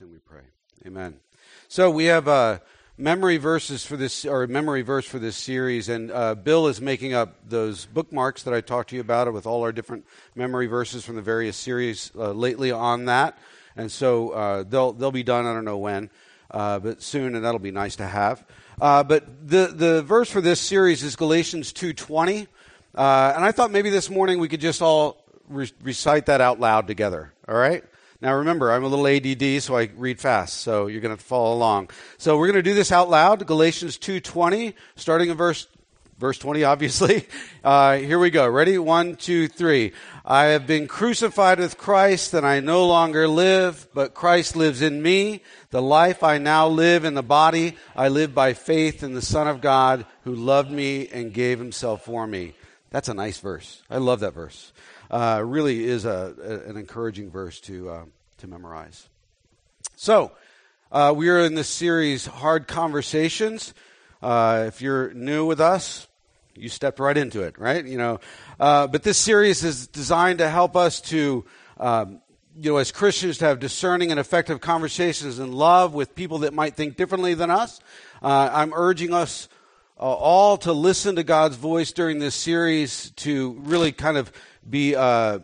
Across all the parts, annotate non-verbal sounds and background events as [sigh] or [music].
name we pray. Amen. So we have uh, memory verses for this, or memory verse for this series, and uh, Bill is making up those bookmarks that I talked to you about with all our different memory verses from the various series uh, lately on that. And so uh, they'll they'll be done. I don't know when, uh, but soon, and that'll be nice to have. Uh, but the the verse for this series is Galatians two twenty, and I thought maybe this morning we could just all re- recite that out loud together. All right. Now remember, I'm a little ADD, so I read fast, so you're going to follow along. So we're going to do this out loud, Galatians 2.20, starting in verse, verse 20, obviously. [laughs] Uh, here we go. Ready? One, two, three. I have been crucified with Christ, and I no longer live, but Christ lives in me. The life I now live in the body, I live by faith in the Son of God, who loved me and gave himself for me. That's a nice verse. I love that verse uh, really is a, a, an encouraging verse to, uh, to memorize. So, uh, we are in this series, Hard Conversations. Uh, if you're new with us, you stepped right into it, right? You know, uh, but this series is designed to help us to, um, you know, as Christians, to have discerning and effective conversations in love with people that might think differently than us. Uh, I'm urging us all to listen to God's voice during this series to really kind of be, uh,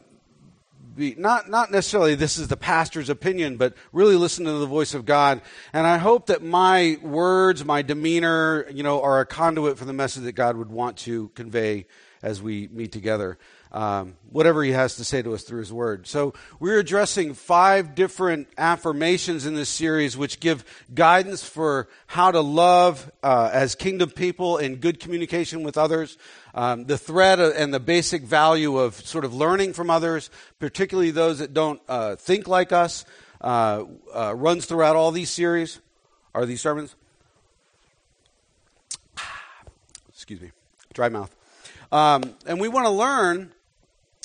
be not, not necessarily this is the pastor's opinion, but really listen to the voice of God. And I hope that my words, my demeanor, you know, are a conduit for the message that God would want to convey as we meet together um, whatever he has to say to us through his word. So we're addressing five different affirmations in this series, which give guidance for how to love uh, as kingdom people in good communication with others. Um, the thread and the basic value of sort of learning from others, particularly those that don't uh, think like us, uh, uh runs throughout all these series, are these sermons. [sighs] Excuse me, dry mouth. Um, and we want to learn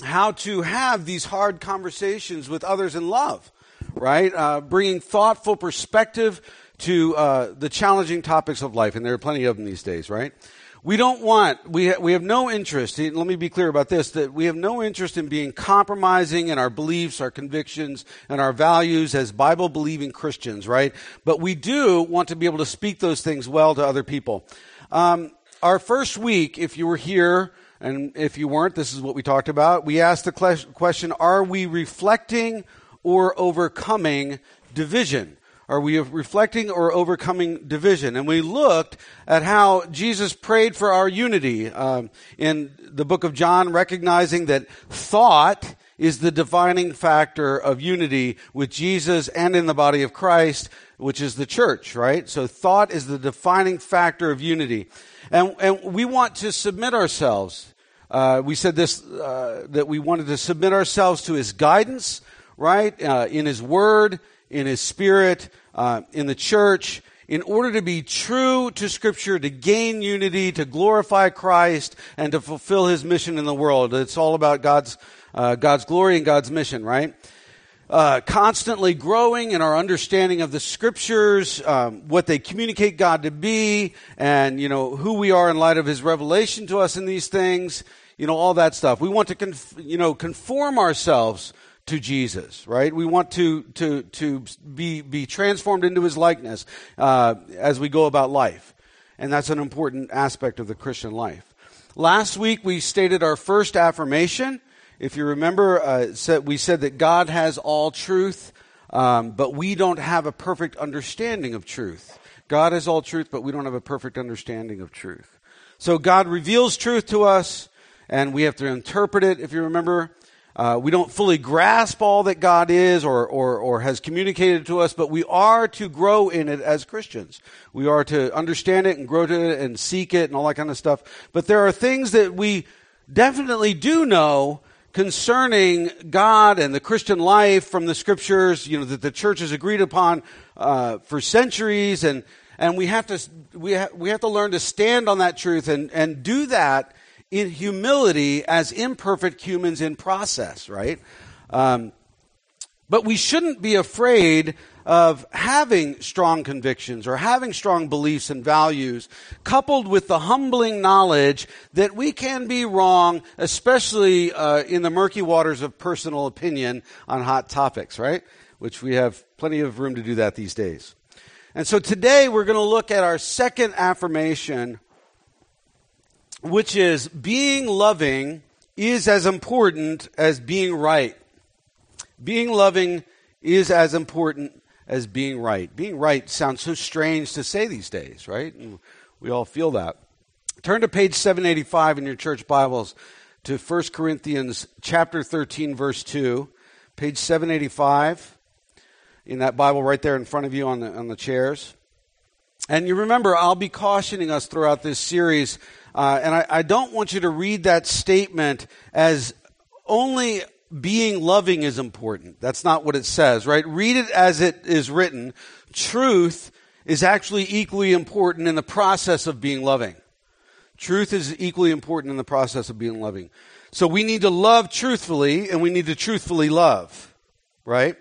how to have these hard conversations with others in love, right? Uh, bringing thoughtful perspective to uh, the challenging topics of life, and there are plenty of them these days, right? We don't want, we, ha- we have no interest, let me be clear about this, that we have no interest in being compromising in our beliefs, our convictions, and our values as Bible believing Christians, right? But we do want to be able to speak those things well to other people. Um, our first week, if you were here, and if you weren't, this is what we talked about. We asked the question Are we reflecting or overcoming division? Are we reflecting or overcoming division? And we looked at how Jesus prayed for our unity um, in the book of John, recognizing that thought is the defining factor of unity with Jesus and in the body of Christ, which is the church, right? So thought is the defining factor of unity. And, and we want to submit ourselves. Uh, we said this, uh, that we wanted to submit ourselves to His guidance, right? Uh, in His Word, in His Spirit, uh, in the church, in order to be true to Scripture, to gain unity, to glorify Christ, and to fulfill His mission in the world. It's all about God's, uh, God's glory and God's mission, right? uh, constantly growing in our understanding of the scriptures, um, what they communicate God to be, and you know who we are in light of His revelation to us in these things. You know all that stuff. We want to conf- you know conform ourselves to Jesus, right? We want to to to be be transformed into His likeness uh, as we go about life, and that's an important aspect of the Christian life. Last week we stated our first affirmation if you remember, uh, said, we said that God has all truth, um, but we don't have a perfect understanding of truth. God has all truth, but we don't have a perfect understanding of truth. So God reveals truth to us, and we have to interpret it. If you remember, uh, we don't fully grasp all that God is or, or, or has communicated to us, but we are to grow in it as Christians. We are to understand it and grow to it and seek it and all that kind of stuff. But there are things that we definitely do know concerning God and the Christian life from the scriptures, you know, that the church has agreed upon uh, for centuries, and and we have to we ha- we have to learn to stand on that truth and and do that in humility as imperfect humans in process, right? Um, but we shouldn't be afraid of having strong convictions or having strong beliefs and values, coupled with the humbling knowledge that we can be wrong, especially uh, in the murky waters of personal opinion on hot topics, right? which we have plenty of room to do that these days. And so today we're going to look at our second affirmation, which is being loving is as important as being right. Being loving is as important as being right. Being right sounds so strange to say these days, right? And we all feel that. Turn to page 785 in your church Bibles to 1 Corinthians chapter 13 verse 2, page 785 in that Bible right there in front of you on the, on the chairs. And you remember, I'll be cautioning us throughout this series, uh, and I, I don't want you to read that statement as only being loving is important. That's not what it says, right? Read it as it is written. Truth is actually equally important in the process of being loving. Truth is equally important in the process of being loving. So we need to love truthfully and we need to truthfully love, right?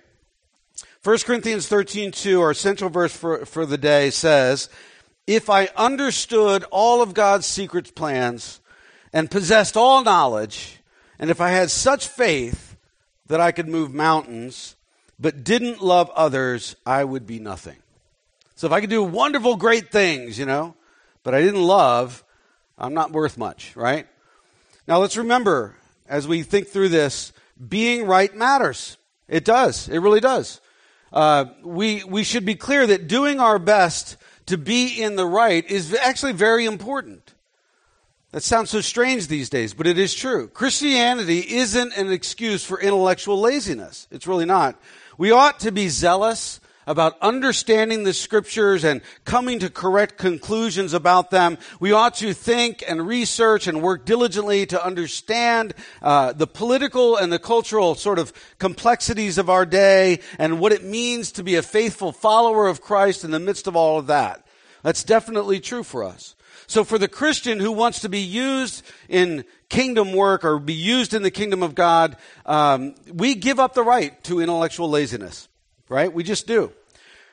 1 Corinthians 13, 2, our central verse for, for the day says, If I understood all of God's secret plans and possessed all knowledge, and if I had such faith that I could move mountains, but didn't love others, I would be nothing. So if I could do wonderful, great things, you know, but I didn't love, I'm not worth much, right? Now let's remember, as we think through this, being right matters. It does. It really does uh, we, we should be clear that doing our best to be in the right is actually very important. That sounds so strange these days, but it is true. Christianity isn't an excuse for intellectual laziness. It's really not. We ought to be zealous about understanding the scriptures and coming to correct conclusions about them. We ought to think and research and work diligently to understand uh, the political and the cultural sort of complexities of our day and what it means to be a faithful follower of Christ in the midst of all of that. That's definitely true for us. So for the Christian who wants to be used in kingdom work or be used in the kingdom of God, um, we give up the right to intellectual laziness, right? We just do.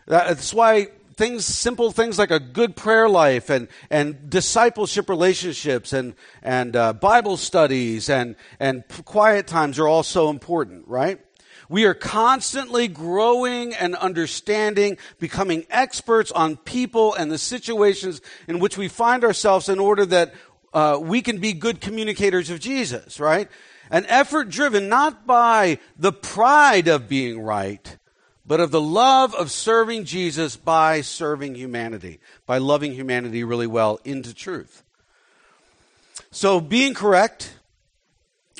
That's why things, simple things like a good prayer life and, and discipleship relationships and, and uh, Bible studies and, and quiet times are all so important, right? We are constantly growing and understanding, becoming experts on people and the situations in which we find ourselves in order that uh, we can be good communicators of Jesus, right? An effort driven not by the pride of being right, but of the love of serving Jesus by serving humanity, by loving humanity really well into truth. So being correct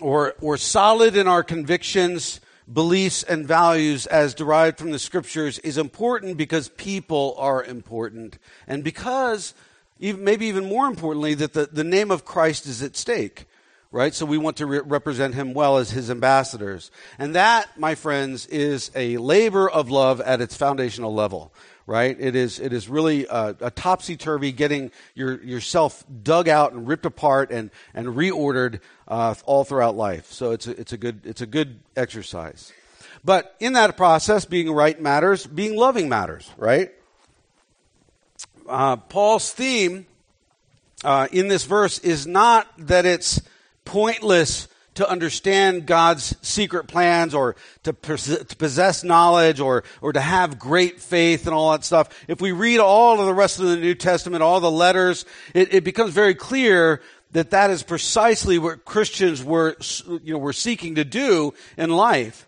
or, or solid in our convictions, beliefs, and values as derived from the scriptures is important because people are important and because even, maybe even more importantly that the, the name of Christ is at stake right? So we want to re- represent him well as his ambassadors. And that, my friends, is a labor of love at its foundational level, right? It is, it is really a, a topsy turvy getting your, yourself dug out and ripped apart and, and reordered uh, all throughout life. So it's a, it's, a good, it's a good exercise. But in that process, being right matters, being loving matters, right? Uh, Paul's theme uh, in this verse is not that it's pointless to understand God's secret plans or to, possess knowledge or, or to have great faith and all that stuff. If we read all of the rest of the New Testament, all the letters, it, it becomes very clear that that is precisely what Christians were, you know, were seeking to do in life.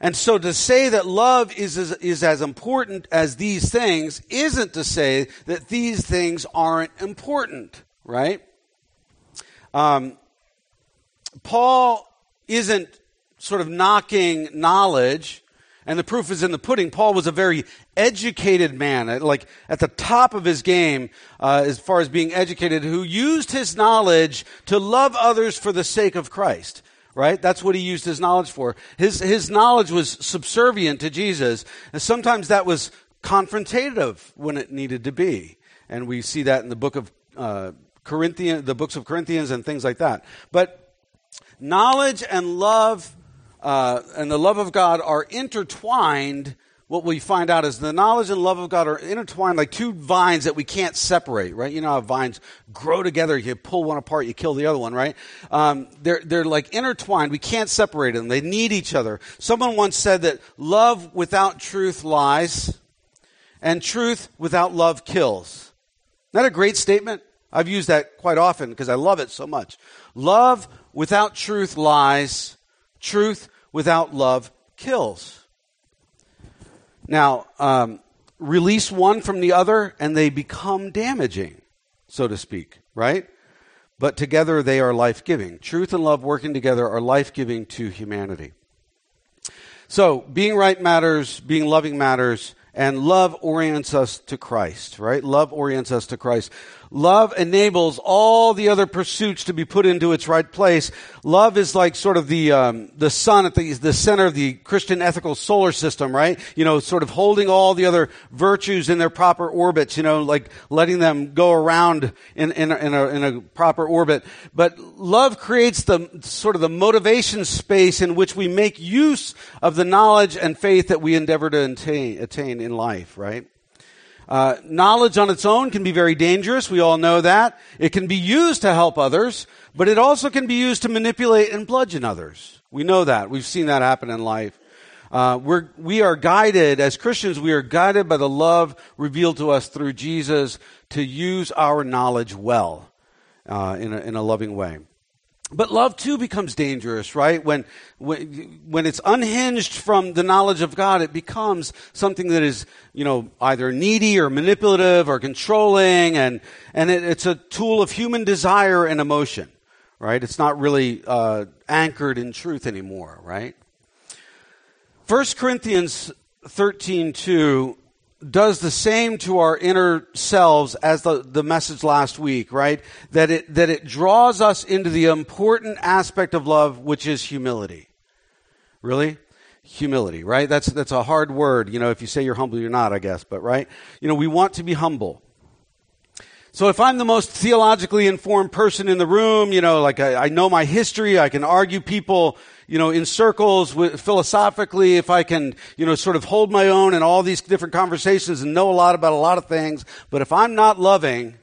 And so to say that love is, is, is as important as these things isn't to say that these things aren't important, right? Um, Paul isn't sort of knocking knowledge, and the proof is in the pudding. Paul was a very educated man, like at the top of his game uh, as far as being educated, who used his knowledge to love others for the sake of Christ. Right? That's what he used his knowledge for. His, his knowledge was subservient to Jesus, and sometimes that was confrontative when it needed to be. And we see that in the book of uh, Corinthians, the books of Corinthians and things like that. But Knowledge and love uh, and the love of God are intertwined what we find out is the knowledge and love of God are intertwined like two vines that we can't separate, right? You know how vines grow together, you pull one apart, you kill the other one, right? Um, they're, they're like intertwined. We can't separate them. They need each other. Someone once said that love without truth lies, and truth without love kills. That a great statement? I've used that quite often because I love it so much. Love without truth lies, truth without love kills. Now, um, release one from the other and they become damaging, so to speak, right? But together they are life giving. Truth and love working together are life giving to humanity. So, being right matters, being loving matters, and love orients us to Christ, right? Love orients us to Christ. Love enables all the other pursuits to be put into its right place. Love is like sort of the um, the sun at the the center of the Christian ethical solar system, right? You know, sort of holding all the other virtues in their proper orbits. You know, like letting them go around in in a, in a, in a proper orbit. But love creates the sort of the motivation space in which we make use of the knowledge and faith that we endeavor to attain, attain in life, right? Uh, knowledge on its own can be very dangerous. We all know that. It can be used to help others, but it also can be used to manipulate and bludgeon others. We know that. We've seen that happen in life. Uh, we're, we are guided, as Christians, we are guided by the love revealed to us through Jesus to use our knowledge well uh, in, a, in a loving way. But love too becomes dangerous, right? When, when, when it's unhinged from the knowledge of God, it becomes something that is, you know, either needy or manipulative or controlling, and, and it, it's a tool of human desire and emotion, right? It's not really uh, anchored in truth anymore, right? 1 Corinthians 13, 2 does the same to our inner selves as the, the message last week, right? That it, that it draws us into the important aspect of love, which is humility. Really? Humility, right? That's, that's a hard word. You know, if you say you're humble, you're not, I guess, but right? You know, we want to be humble. So if I'm the most theologically informed person in the room, you know, like I, I know my history, I can argue people, you know, in circles with, philosophically, if I can, you know, sort of hold my own in all these different conversations and know a lot about a lot of things, but if I'm not loving,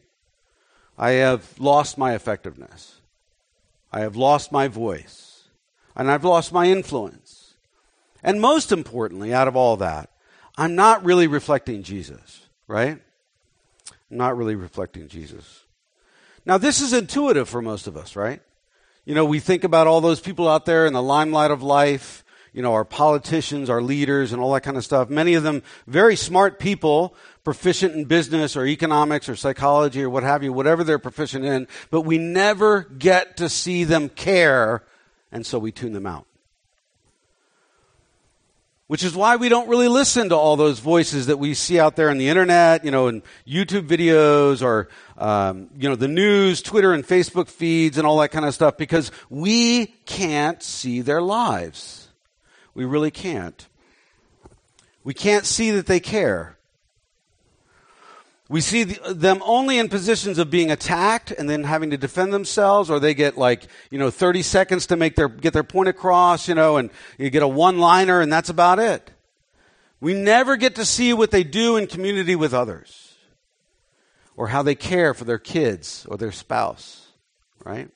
I have lost my effectiveness. I have lost my voice. And I've lost my influence. And most importantly, out of all that, I'm not really reflecting Jesus, right? I'm not really reflecting Jesus. Now, this is intuitive for most of us, right? You know, we think about all those people out there in the limelight of life, you know, our politicians, our leaders, and all that kind of stuff. Many of them very smart people, proficient in business or economics or psychology or what have you, whatever they're proficient in, but we never get to see them care, and so we tune them out. Which is why we don't really listen to all those voices that we see out there on the internet, you know, in YouTube videos or, um, you know, the news, Twitter and Facebook feeds and all that kind of stuff because we can't see their lives. We really can't. We can't see that they care. We see the, them only in positions of being attacked and then having to defend themselves, or they get like, you know, 30 seconds to make their, get their point across, you know, and you get a one liner and that's about it. We never get to see what they do in community with others, or how they care for their kids or their spouse, right?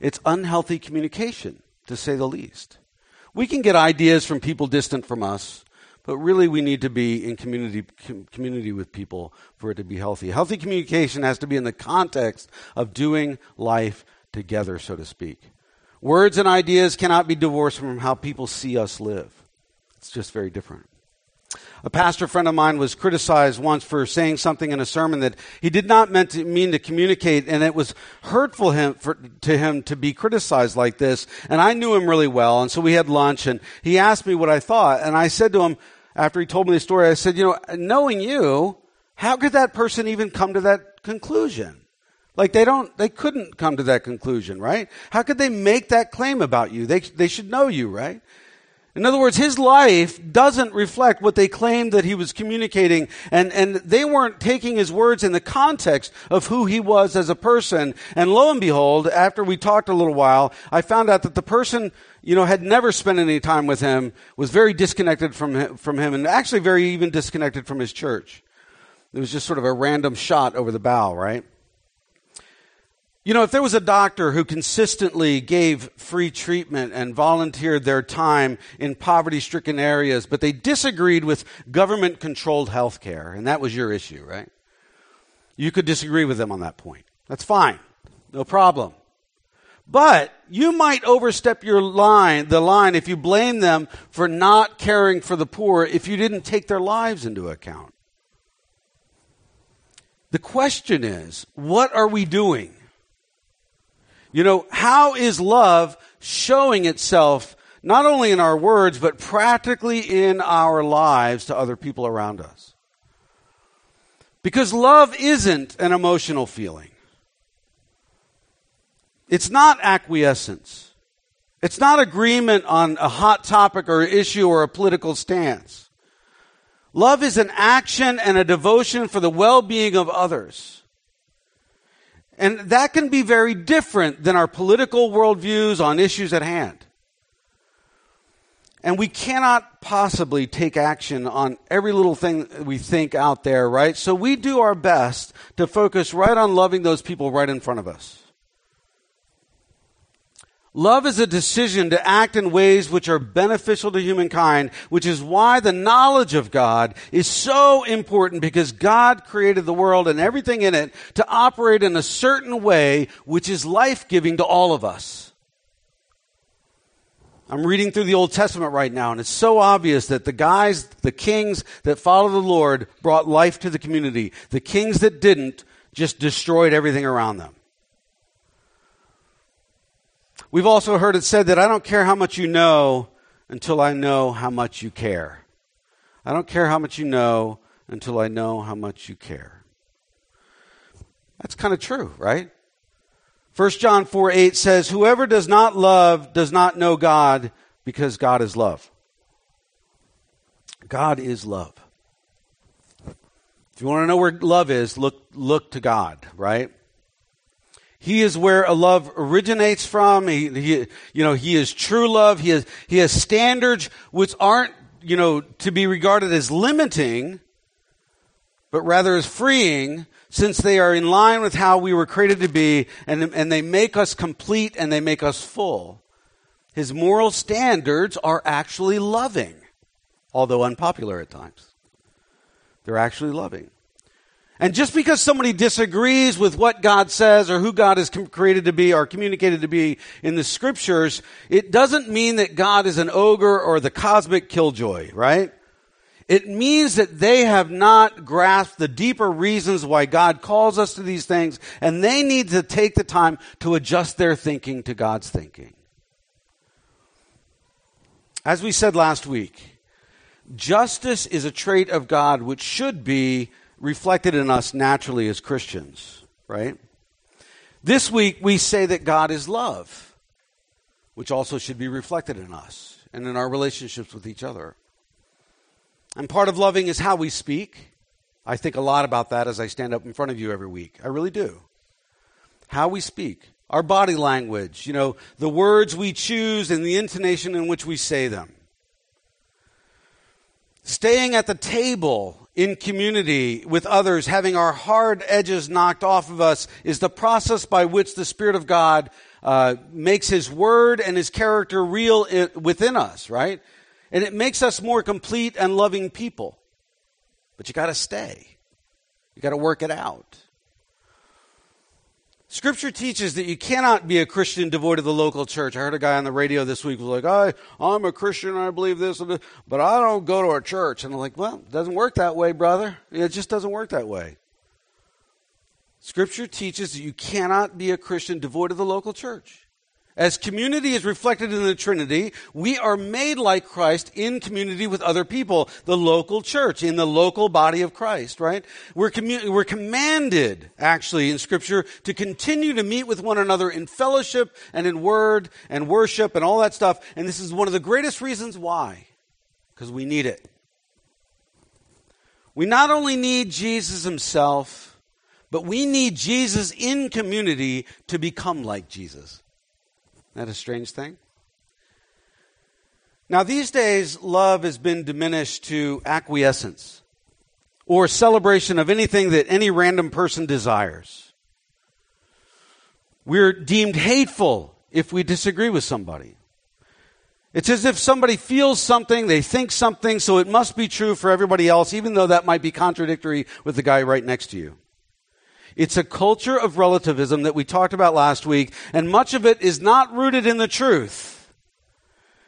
It's unhealthy communication, to say the least. We can get ideas from people distant from us but really, we need to be in community, com- community with people for it to be healthy. Healthy communication has to be in the context of doing life together, so to speak. Words and ideas cannot be divorced from how people see us live. It's just very different. A pastor friend of mine was criticized once for saying something in a sermon that he did not meant to mean to communicate, and it was hurtful him, for, to him to be criticized like this. And I knew him really well, and so we had lunch, and he asked me what I thought, and I said to him, after he told me the story, I said, you know, knowing you, how could that person even come to that conclusion? Like they don't, they couldn't come to that conclusion, right? How could they make that claim about you? They, they should know you, right? In other words, his life doesn't reflect what they claimed that he was communicating, and, and they weren't taking his words in the context of who he was as a person. And lo and behold, after we talked a little while, I found out that the person, you know, had never spent any time with him, was very disconnected from him, from him, and actually very even disconnected from his church. It was just sort of a random shot over the bow, right? You know, if there was a doctor who consistently gave free treatment and volunteered their time in poverty stricken areas, but they disagreed with government controlled health care, and that was your issue, right? You could disagree with them on that point. That's fine. No problem. But you might overstep your line, the line if you blame them for not caring for the poor if you didn't take their lives into account. The question is, what are we doing? You know, how is love showing itself not only in our words, but practically in our lives to other people around us? Because love isn't an emotional feeling. It's not acquiescence. It's not agreement on a hot topic or issue or a political stance. Love is an action and a devotion for the well being of others. And that can be very different than our political worldviews on issues at hand. And we cannot possibly take action on every little thing we think out there, right? So we do our best to focus right on loving those people right in front of us. Love is a decision to act in ways which are beneficial to humankind, which is why the knowledge of God is so important because God created the world and everything in it to operate in a certain way which is life giving to all of us. I'm reading through the Old Testament right now, and it's so obvious that the guys, the kings that follow the Lord, brought life to the community. The kings that didn't just destroyed everything around them. We've also heard it said that I don't care how much you know until I know how much you care. I don't care how much you know until I know how much you care. That's kind of true, right? 1 John 4 8 says, Whoever does not love does not know God because God is love. God is love. If you want to know where love is, look, look to God, right? He is where a love originates from. He, he, you know, he is true love. He has, he has standards which aren't, you know, to be regarded as limiting, but rather as freeing, since they are in line with how we were created to be, and, and they make us complete and they make us full. His moral standards are actually loving, although unpopular at times. They're actually loving. And just because somebody disagrees with what God says or who God is created to be or communicated to be in the scriptures, it doesn't mean that God is an ogre or the cosmic killjoy, right? It means that they have not grasped the deeper reasons why God calls us to these things, and they need to take the time to adjust their thinking to God's thinking. As we said last week, justice is a trait of God which should be reflected in us naturally as Christians, right? This week we say that God is love, which also should be reflected in us and in our relationships with each other. And part of loving is how we speak. I think a lot about that as I stand up in front of you every week. I really do. How we speak, our body language, you know, the words we choose and the intonation in which we say them. Staying at the table in community with others, having our hard edges knocked off of us, is the process by which the Spirit of God uh, makes His Word and His character real within us, right? And it makes us more complete and loving people. But you got to stay, you got to work it out. Scripture teaches that you cannot be a Christian devoid of the local church. I heard a guy on the radio this week was like, I, I'm a Christian I believe this, but I don't go to a church. And I'm like, well, it doesn't work that way, brother. It just doesn't work that way. Scripture teaches that you cannot be a Christian devoid of the local church. As community is reflected in the Trinity, we are made like Christ in community with other people, the local church, in the local body of Christ, right? We're, commu- we're commanded, actually, in Scripture, to continue to meet with one another in fellowship and in word and worship and all that stuff. And this is one of the greatest reasons why. Because we need it. We not only need Jesus himself, but we need Jesus in community to become like Jesus. Isn't that a strange thing? Now, these days, love has been diminished to acquiescence or celebration of anything that any random person desires. We're deemed hateful if we disagree with somebody. It's as if somebody feels something, they think something, so it must be true for everybody else, even though that might be contradictory with the guy right next to you. It's a culture of relativism that we talked about last week, and much of it is not rooted in the truth.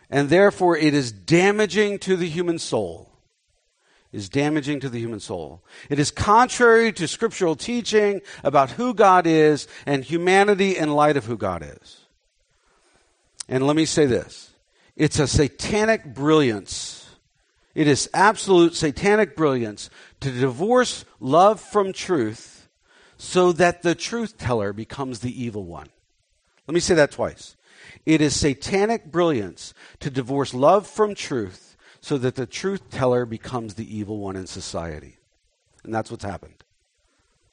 And therefore, it is damaging to the human soul. Is damaging to the human soul. It is contrary to scriptural teaching about who God is and humanity in light of who God is. And let me say this it's a satanic brilliance. It is absolute satanic brilliance to divorce love from truth so that the truth teller becomes the evil one. Let me say that twice. It is satanic brilliance to divorce love from truth so that the truth teller becomes the evil one in society. And that's what's happened.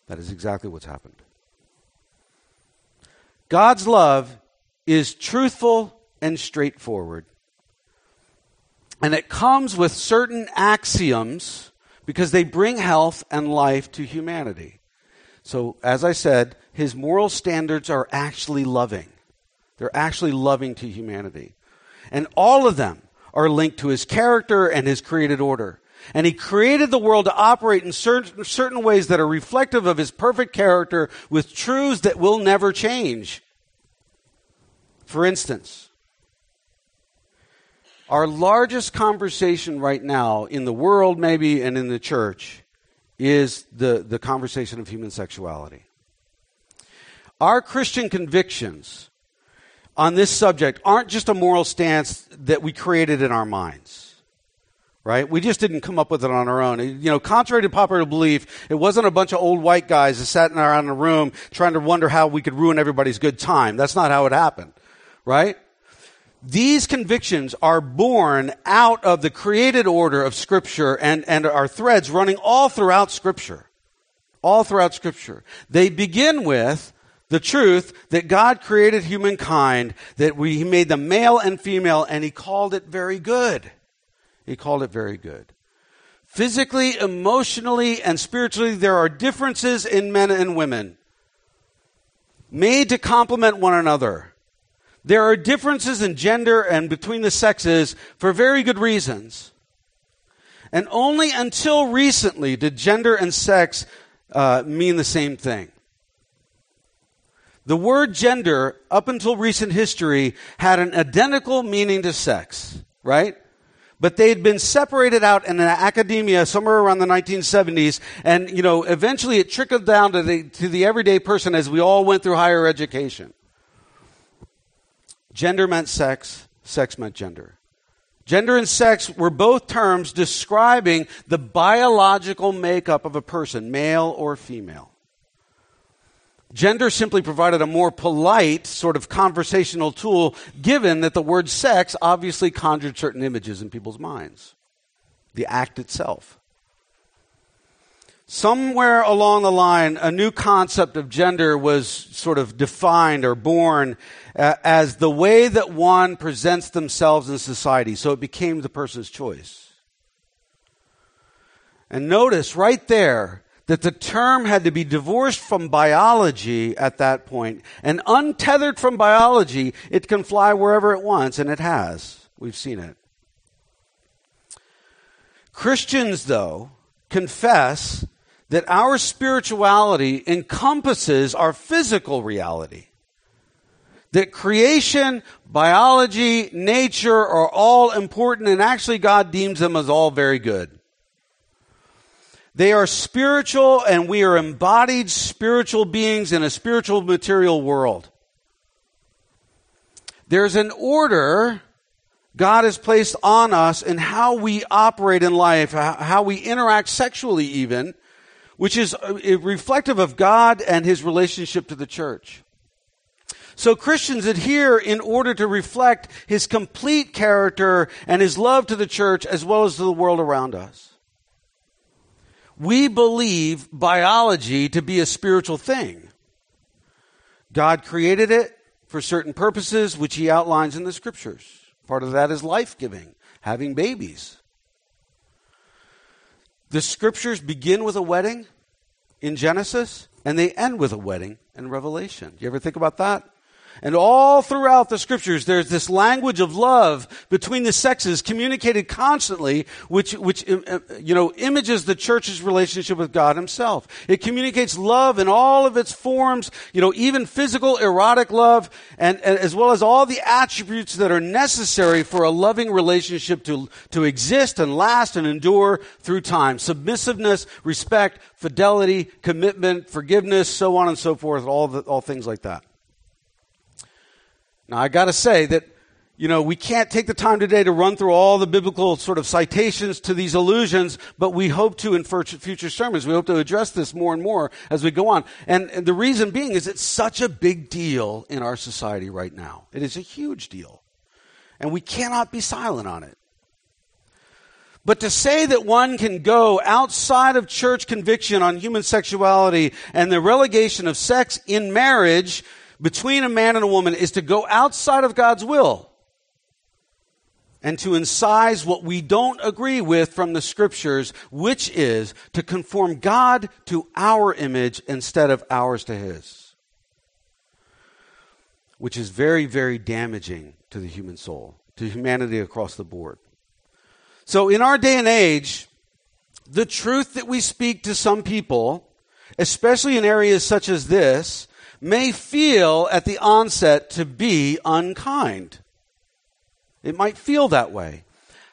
That is exactly what's happened. God's love is truthful and straightforward. And it comes with certain axioms because they bring health and life to humanity. So, as I said, his moral standards are actually loving. They're actually loving to humanity. And all of them are linked to his character and his created order. And he created the world to operate in certain, certain ways that are reflective of his perfect character with truths that will never change. For instance, our largest conversation right now in the world, maybe, and in the church is the, the conversation of human sexuality. Our Christian convictions on this subject aren't just a moral stance that we created in our minds. Right? We just didn't come up with it on our own. You know, contrary to popular belief, it wasn't a bunch of old white guys that sat around in a room trying to wonder how we could ruin everybody's good time. That's not how it happened. Right? These convictions are born out of the created order of Scripture and, and are threads running all throughout Scripture. All throughout Scripture. They begin with the truth that God created humankind, that we, He made them male and female, and He called it very good. He called it very good. Physically, emotionally, and spiritually, there are differences in men and women made to complement one another. There are differences in gender and between the sexes for very good reasons. And only until recently did gender and sex uh, mean the same thing. The word gender, up until recent history, had an identical meaning to sex, right? But they had been separated out in academia somewhere around the 1970s, and you know, eventually it trickled down to the to the everyday person as we all went through higher education. Gender meant sex, sex meant gender. Gender and sex were both terms describing the biological makeup of a person, male or female. Gender simply provided a more polite sort of conversational tool, given that the word sex obviously conjured certain images in people's minds. The act itself. Somewhere along the line, a new concept of gender was sort of defined or born uh, as the way that one presents themselves in society. So it became the person's choice. And notice right there that the term had to be divorced from biology at that point and untethered from biology. It can fly wherever it wants, and it has. We've seen it. Christians, though, confess that our spirituality encompasses our physical reality that creation, biology, nature are all important, and actually God deems them as all very good. They are spiritual, and we are embodied spiritual beings in a spiritual material world. There's an order God has placed on us in how we operate in life, how we interact sexually even, which is uh, reflective of God and his relationship to the church. So Christians adhere in order to reflect his complete character and his love to the church as well as to the world around us. We believe biology to be a spiritual thing. God created it for certain purposes, which he outlines in the scriptures. Part of that is life giving, having babies. The scriptures begin with a wedding in Genesis, and they end with a wedding in Revelation. Do you ever think about that? And all throughout the scriptures, there's this language of love between the sexes communicated constantly, which, which, uh, uh, you know, images the church's relationship with God himself. It communicates love in all of its forms, you know, even physical, erotic love, and, and as well as all the attributes that are necessary for a loving relationship to, to exist and last and endure through time. Submissiveness, respect, fidelity, commitment, forgiveness, so on and so forth, all, the, all things like that. Now, I got to say that, you know, we can't take the time today to run through all the biblical sort of citations to these allusions, but we hope to in future sermons. We hope to address this more and more as we go on. And, and the reason being is it's such a big deal in our society right now. It is a huge deal. And we cannot be silent on it. But to say that one can go outside of church conviction on human sexuality and the relegation of sex in marriage between a man and a woman is to go outside of God's will and to incise what we don't agree with from the scriptures, which is to conform God to our image instead of ours to his. Which is very, very damaging to the human soul, to humanity across the board. So, in our day and age, the truth that we speak to some people, especially in areas such as this, may feel at the onset to be unkind. It might feel that way.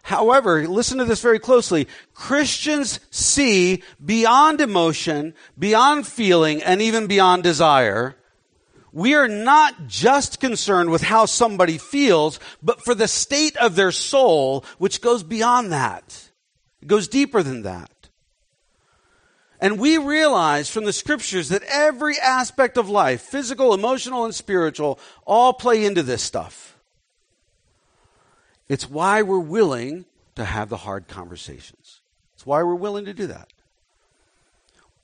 However, listen to this very closely. Christians see beyond emotion, beyond feeling, and even beyond desire. We are not just concerned with how somebody feels, but for the state of their soul, which goes beyond that. It goes deeper than that. And we realize from the scriptures that every aspect of life, physical, emotional, and spiritual, all play into this stuff. It's why we're willing to have the hard conversations. It's why we're willing to do that.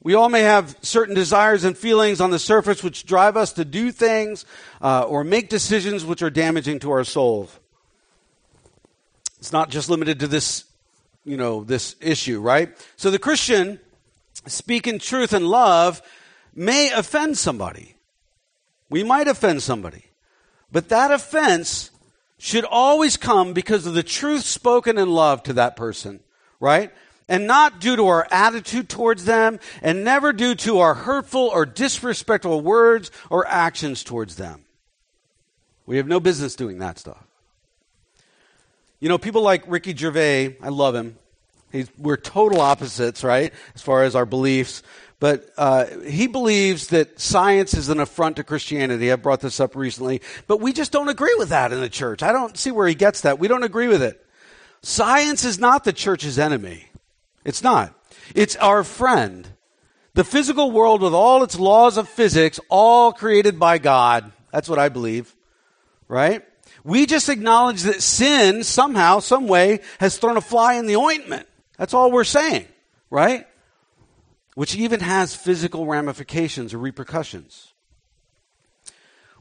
We all may have certain desires and feelings on the surface which drive us to do things uh, or make decisions which are damaging to our soul. It's not just limited to this, you know, this issue, right? So the Christian speaking truth and love may offend somebody. We might offend somebody. But that offense should always come because of the truth spoken in love to that person, right? And not due to our attitude towards them, and never due to our hurtful or disrespectful words or actions towards them. We have no business doing that stuff. You know, people like Ricky Gervais, I love him. He's, we're total opposites, right, as far as our beliefs. But uh, he believes that science is an affront to Christianity. I brought this up recently. But we just don't agree with that in the church. I don't see where he gets that. We don't agree with it. Science is not the church's enemy. It's not. It's our friend. The physical world with all its laws of physics, all created by God. That's what I believe. Right? We just acknowledge that sin somehow, some way, has thrown a fly in the ointment. That's all we're saying, right? Which even has physical ramifications or repercussions.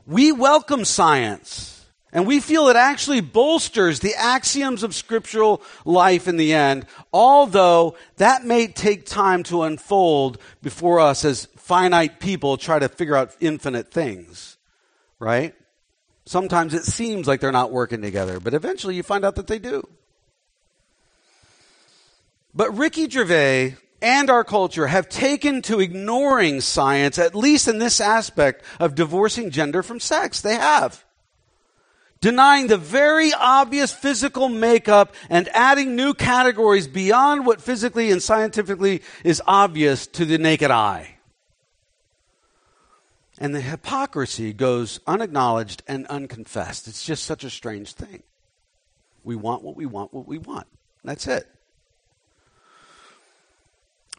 We welcome science, and we feel it actually bolsters the axioms of scriptural life in the end, although that may take time to unfold before us as finite people try to figure out infinite things, right? Sometimes it seems like they're not working together, but eventually you find out that they do. But Ricky Gervais and our culture have taken to ignoring science, at least in this aspect of divorcing gender from sex. They have. Denying the very obvious physical makeup and adding new categories beyond what physically and scientifically is obvious to the naked eye. And the hypocrisy goes unacknowledged and unconfessed. It's just such a strange thing. We want what we want, what we want. That's it.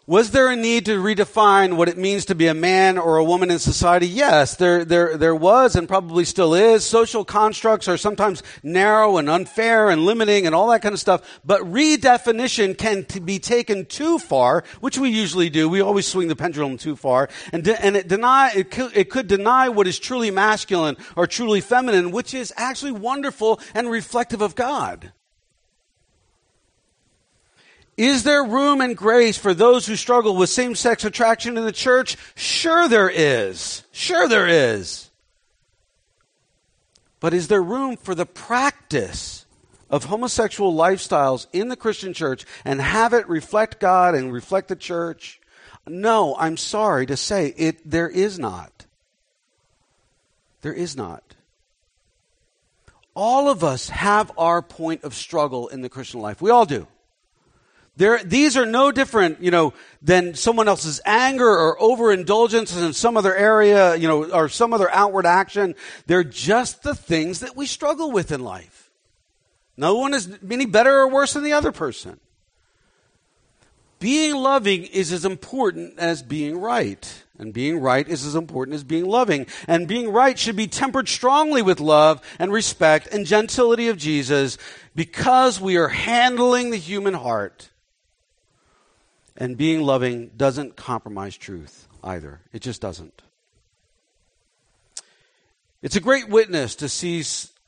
Was there a need to redefine what it means to be a man or a woman in society? Yes, there, there, there was and probably still is. Social constructs are sometimes narrow and unfair and limiting and all that kind of stuff. But redefinition can t- be taken too far, which we usually do. We always swing the pendulum too far. And, de- and it, deny, it, it could deny what is truly masculine or truly feminine, which is actually wonderful and reflective of God. Is there room and grace for those who struggle with same sex attraction in the church? Sure, there is. Sure, there is. But is there room for the practice of homosexual lifestyles in the Christian church and have it reflect God and reflect the church? No, I'm sorry to say it there is not. There is not. All of us have our point of struggle in the Christian life. We all do. These are no different, you know, than someone else's anger or overindulgence in some other area, you know, or some other outward action. They're just the things that we struggle with in life. No one is any better or worse than the other person. Being loving is as important as being right. And being right is as important as being loving. And being right should be tempered strongly with love and respect and gentility of Jesus because we are handling the human heart and being loving doesn't compromise truth either. It just doesn't. It's a great witness to see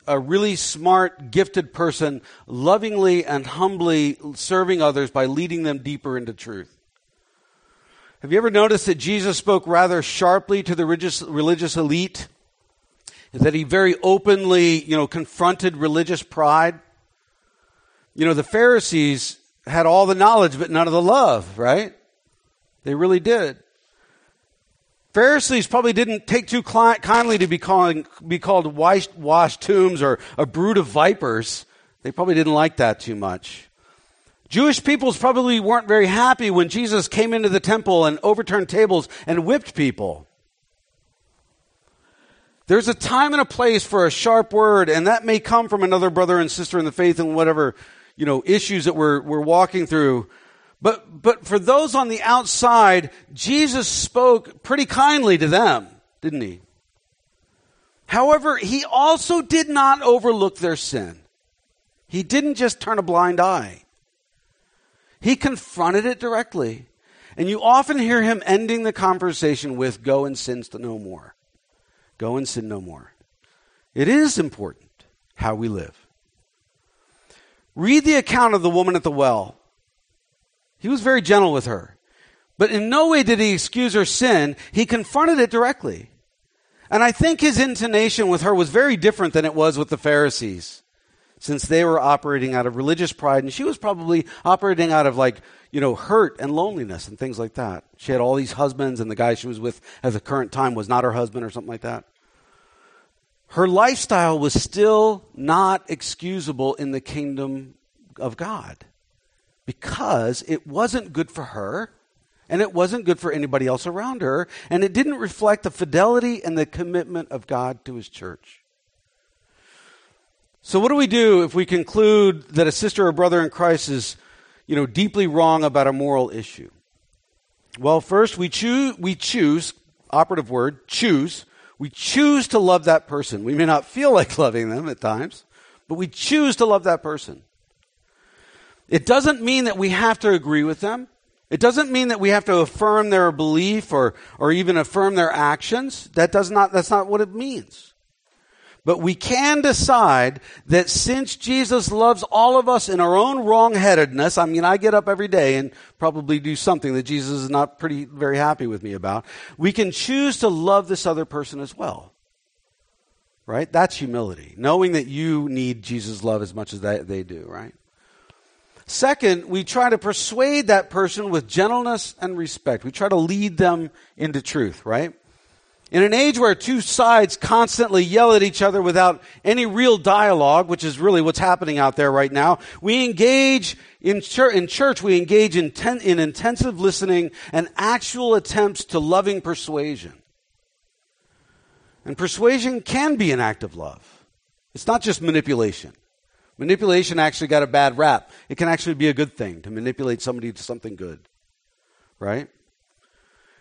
a really smart, gifted person lovingly and humbly serving others by leading them deeper into truth. Have you ever noticed that Jesus spoke rather sharply to the religious, religious elite? That he very openly, you know, confronted religious pride? You know, the Pharisees had all the knowledge but none of the love, right? They really did. Pharisees probably didn't take too kindly to be, calling, be called washed, washed tombs or a brood of vipers. They probably didn't like that too much. Jewish peoples probably weren't very happy when Jesus came into the temple and overturned tables and whipped people. There's a time and a place for a sharp word, and that may come from another brother and sister in the faith and whatever you know, issues that we're, we're walking through. But, but for those on the outside, Jesus spoke pretty kindly to them, didn't he? However, he also did not overlook their sin. He didn't just turn a blind eye. He confronted it directly. And you often hear him ending the conversation with, Go and sin no more. Go and sin no more. It is important how we live. Read the account of the woman at the well. He was very gentle with her. But in no way did he excuse her sin. He confronted it directly. And I think his intonation with her was very different than it was with the Pharisees, since they were operating out of religious pride, and she was probably operating out of like, you know, hurt and loneliness and things like that. She had all these husbands, and the guy she was with at the current time was not her husband or something like that her lifestyle was still not excusable in the kingdom of God because it wasn't good for her and it wasn't good for anybody else around her and it didn't reflect the fidelity and the commitment of God to his church. So what do we do if we conclude that a sister or brother in Christ is, you know, deeply wrong about a moral issue? Well, first we choose we choose operative word choose we choose to love that person. We may not feel like [laughs] loving them at times, but we choose to love that person. It doesn't mean that we have to agree with them. It doesn't mean that we have to affirm their belief or, or even affirm their actions. That does not, that's not what it means. But we can decide that since Jesus loves all of us in our own wrongheadedness, I mean, I get up every day and probably do something that Jesus is not pretty, very happy with me about. We can choose to love this other person as well. Right? That's humility. Knowing that you need Jesus' love as much as they, they do, right? Second, we try to persuade that person with gentleness and respect. We try to lead them into truth, right? In an age where two sides constantly yell at each other without any real dialogue, which is really what's happening out there right now, we engage in church, in church we engage in, ten, in intensive listening and actual attempts to loving persuasion. And persuasion can be an act of love. It's not just manipulation. Manipulation actually got a bad rap. It can actually be a good thing to manipulate somebody to something good. Right?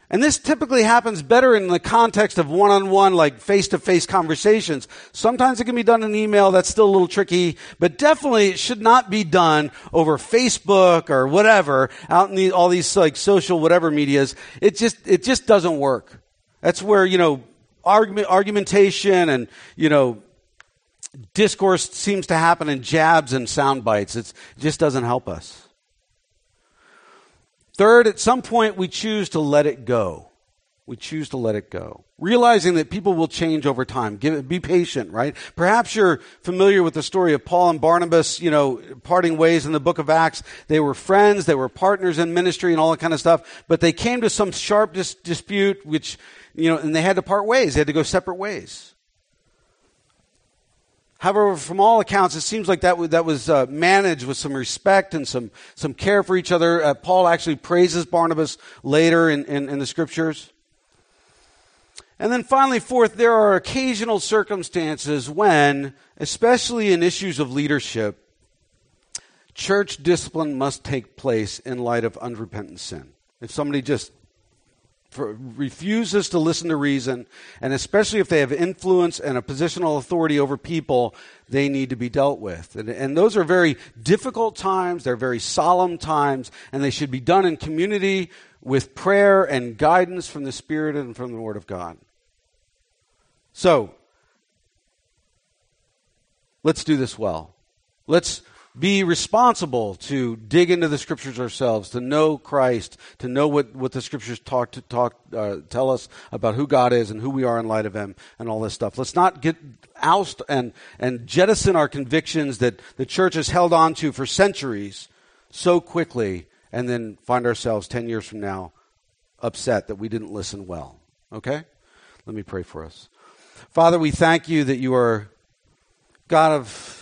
And this typically happens better in the context of one on one, like face to face conversations. Sometimes it can be done in email. That's still a little tricky, but definitely it should not be done over Facebook or whatever out in the, all these like social whatever medias. It just, it just doesn't work. That's where, you know, argument, argumentation and, you know, discourse seems to happen in jabs and sound bites. It's, it just doesn't help us. Third, at some point, we choose to let it go. We choose to let it go. Realizing that people will change over time. Give, be patient, right? Perhaps you're familiar with the story of Paul and Barnabas, you know, parting ways in the book of Acts. They were friends, they were partners in ministry and all that kind of stuff, but they came to some sharp dis- dispute, which, you know, and they had to part ways. They had to go separate ways. However, from all accounts, it seems like that, that was uh, managed with some respect and some, some care for each other. Uh, Paul actually praises Barnabas later in, in, in the scriptures. And then finally, fourth, there are occasional circumstances when, especially in issues of leadership, church discipline must take place in light of unrepentant sin. If somebody just for, refuses to listen to reason, and especially if they have influence and a positional authority over people, they need to be dealt with. And, and those are very difficult times, they're very solemn times, and they should be done in community with prayer and guidance from the Spirit and from the Word of God. So, let's do this well. Let's be responsible to dig into the scriptures ourselves, to know Christ, to know what, what the scriptures talk to talk uh, tell us about who God is and who we are in light of Him and all this stuff. Let's not get oust and and jettison our convictions that the church has held on to for centuries so quickly, and then find ourselves ten years from now upset that we didn't listen well. Okay, let me pray for us, Father. We thank you that you are God of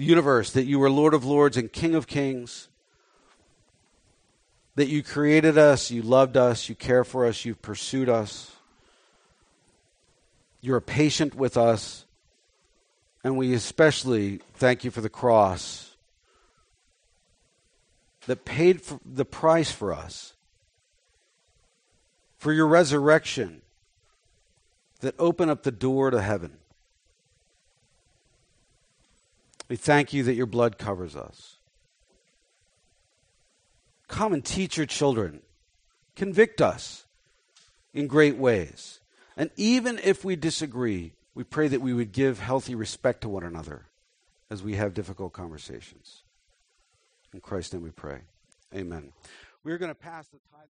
the universe, that you are Lord of Lords and King of Kings, that you created us, you loved us, you care for us, you've pursued us. You're patient with us, and we especially thank you for the cross that paid the price for us, for your resurrection that opened up the door to heaven. We thank you that your blood covers us. Come and teach your children. Convict us in great ways. And even if we disagree, we pray that we would give healthy respect to one another as we have difficult conversations. In Christ's name we pray. Amen. We're going to pass the tithe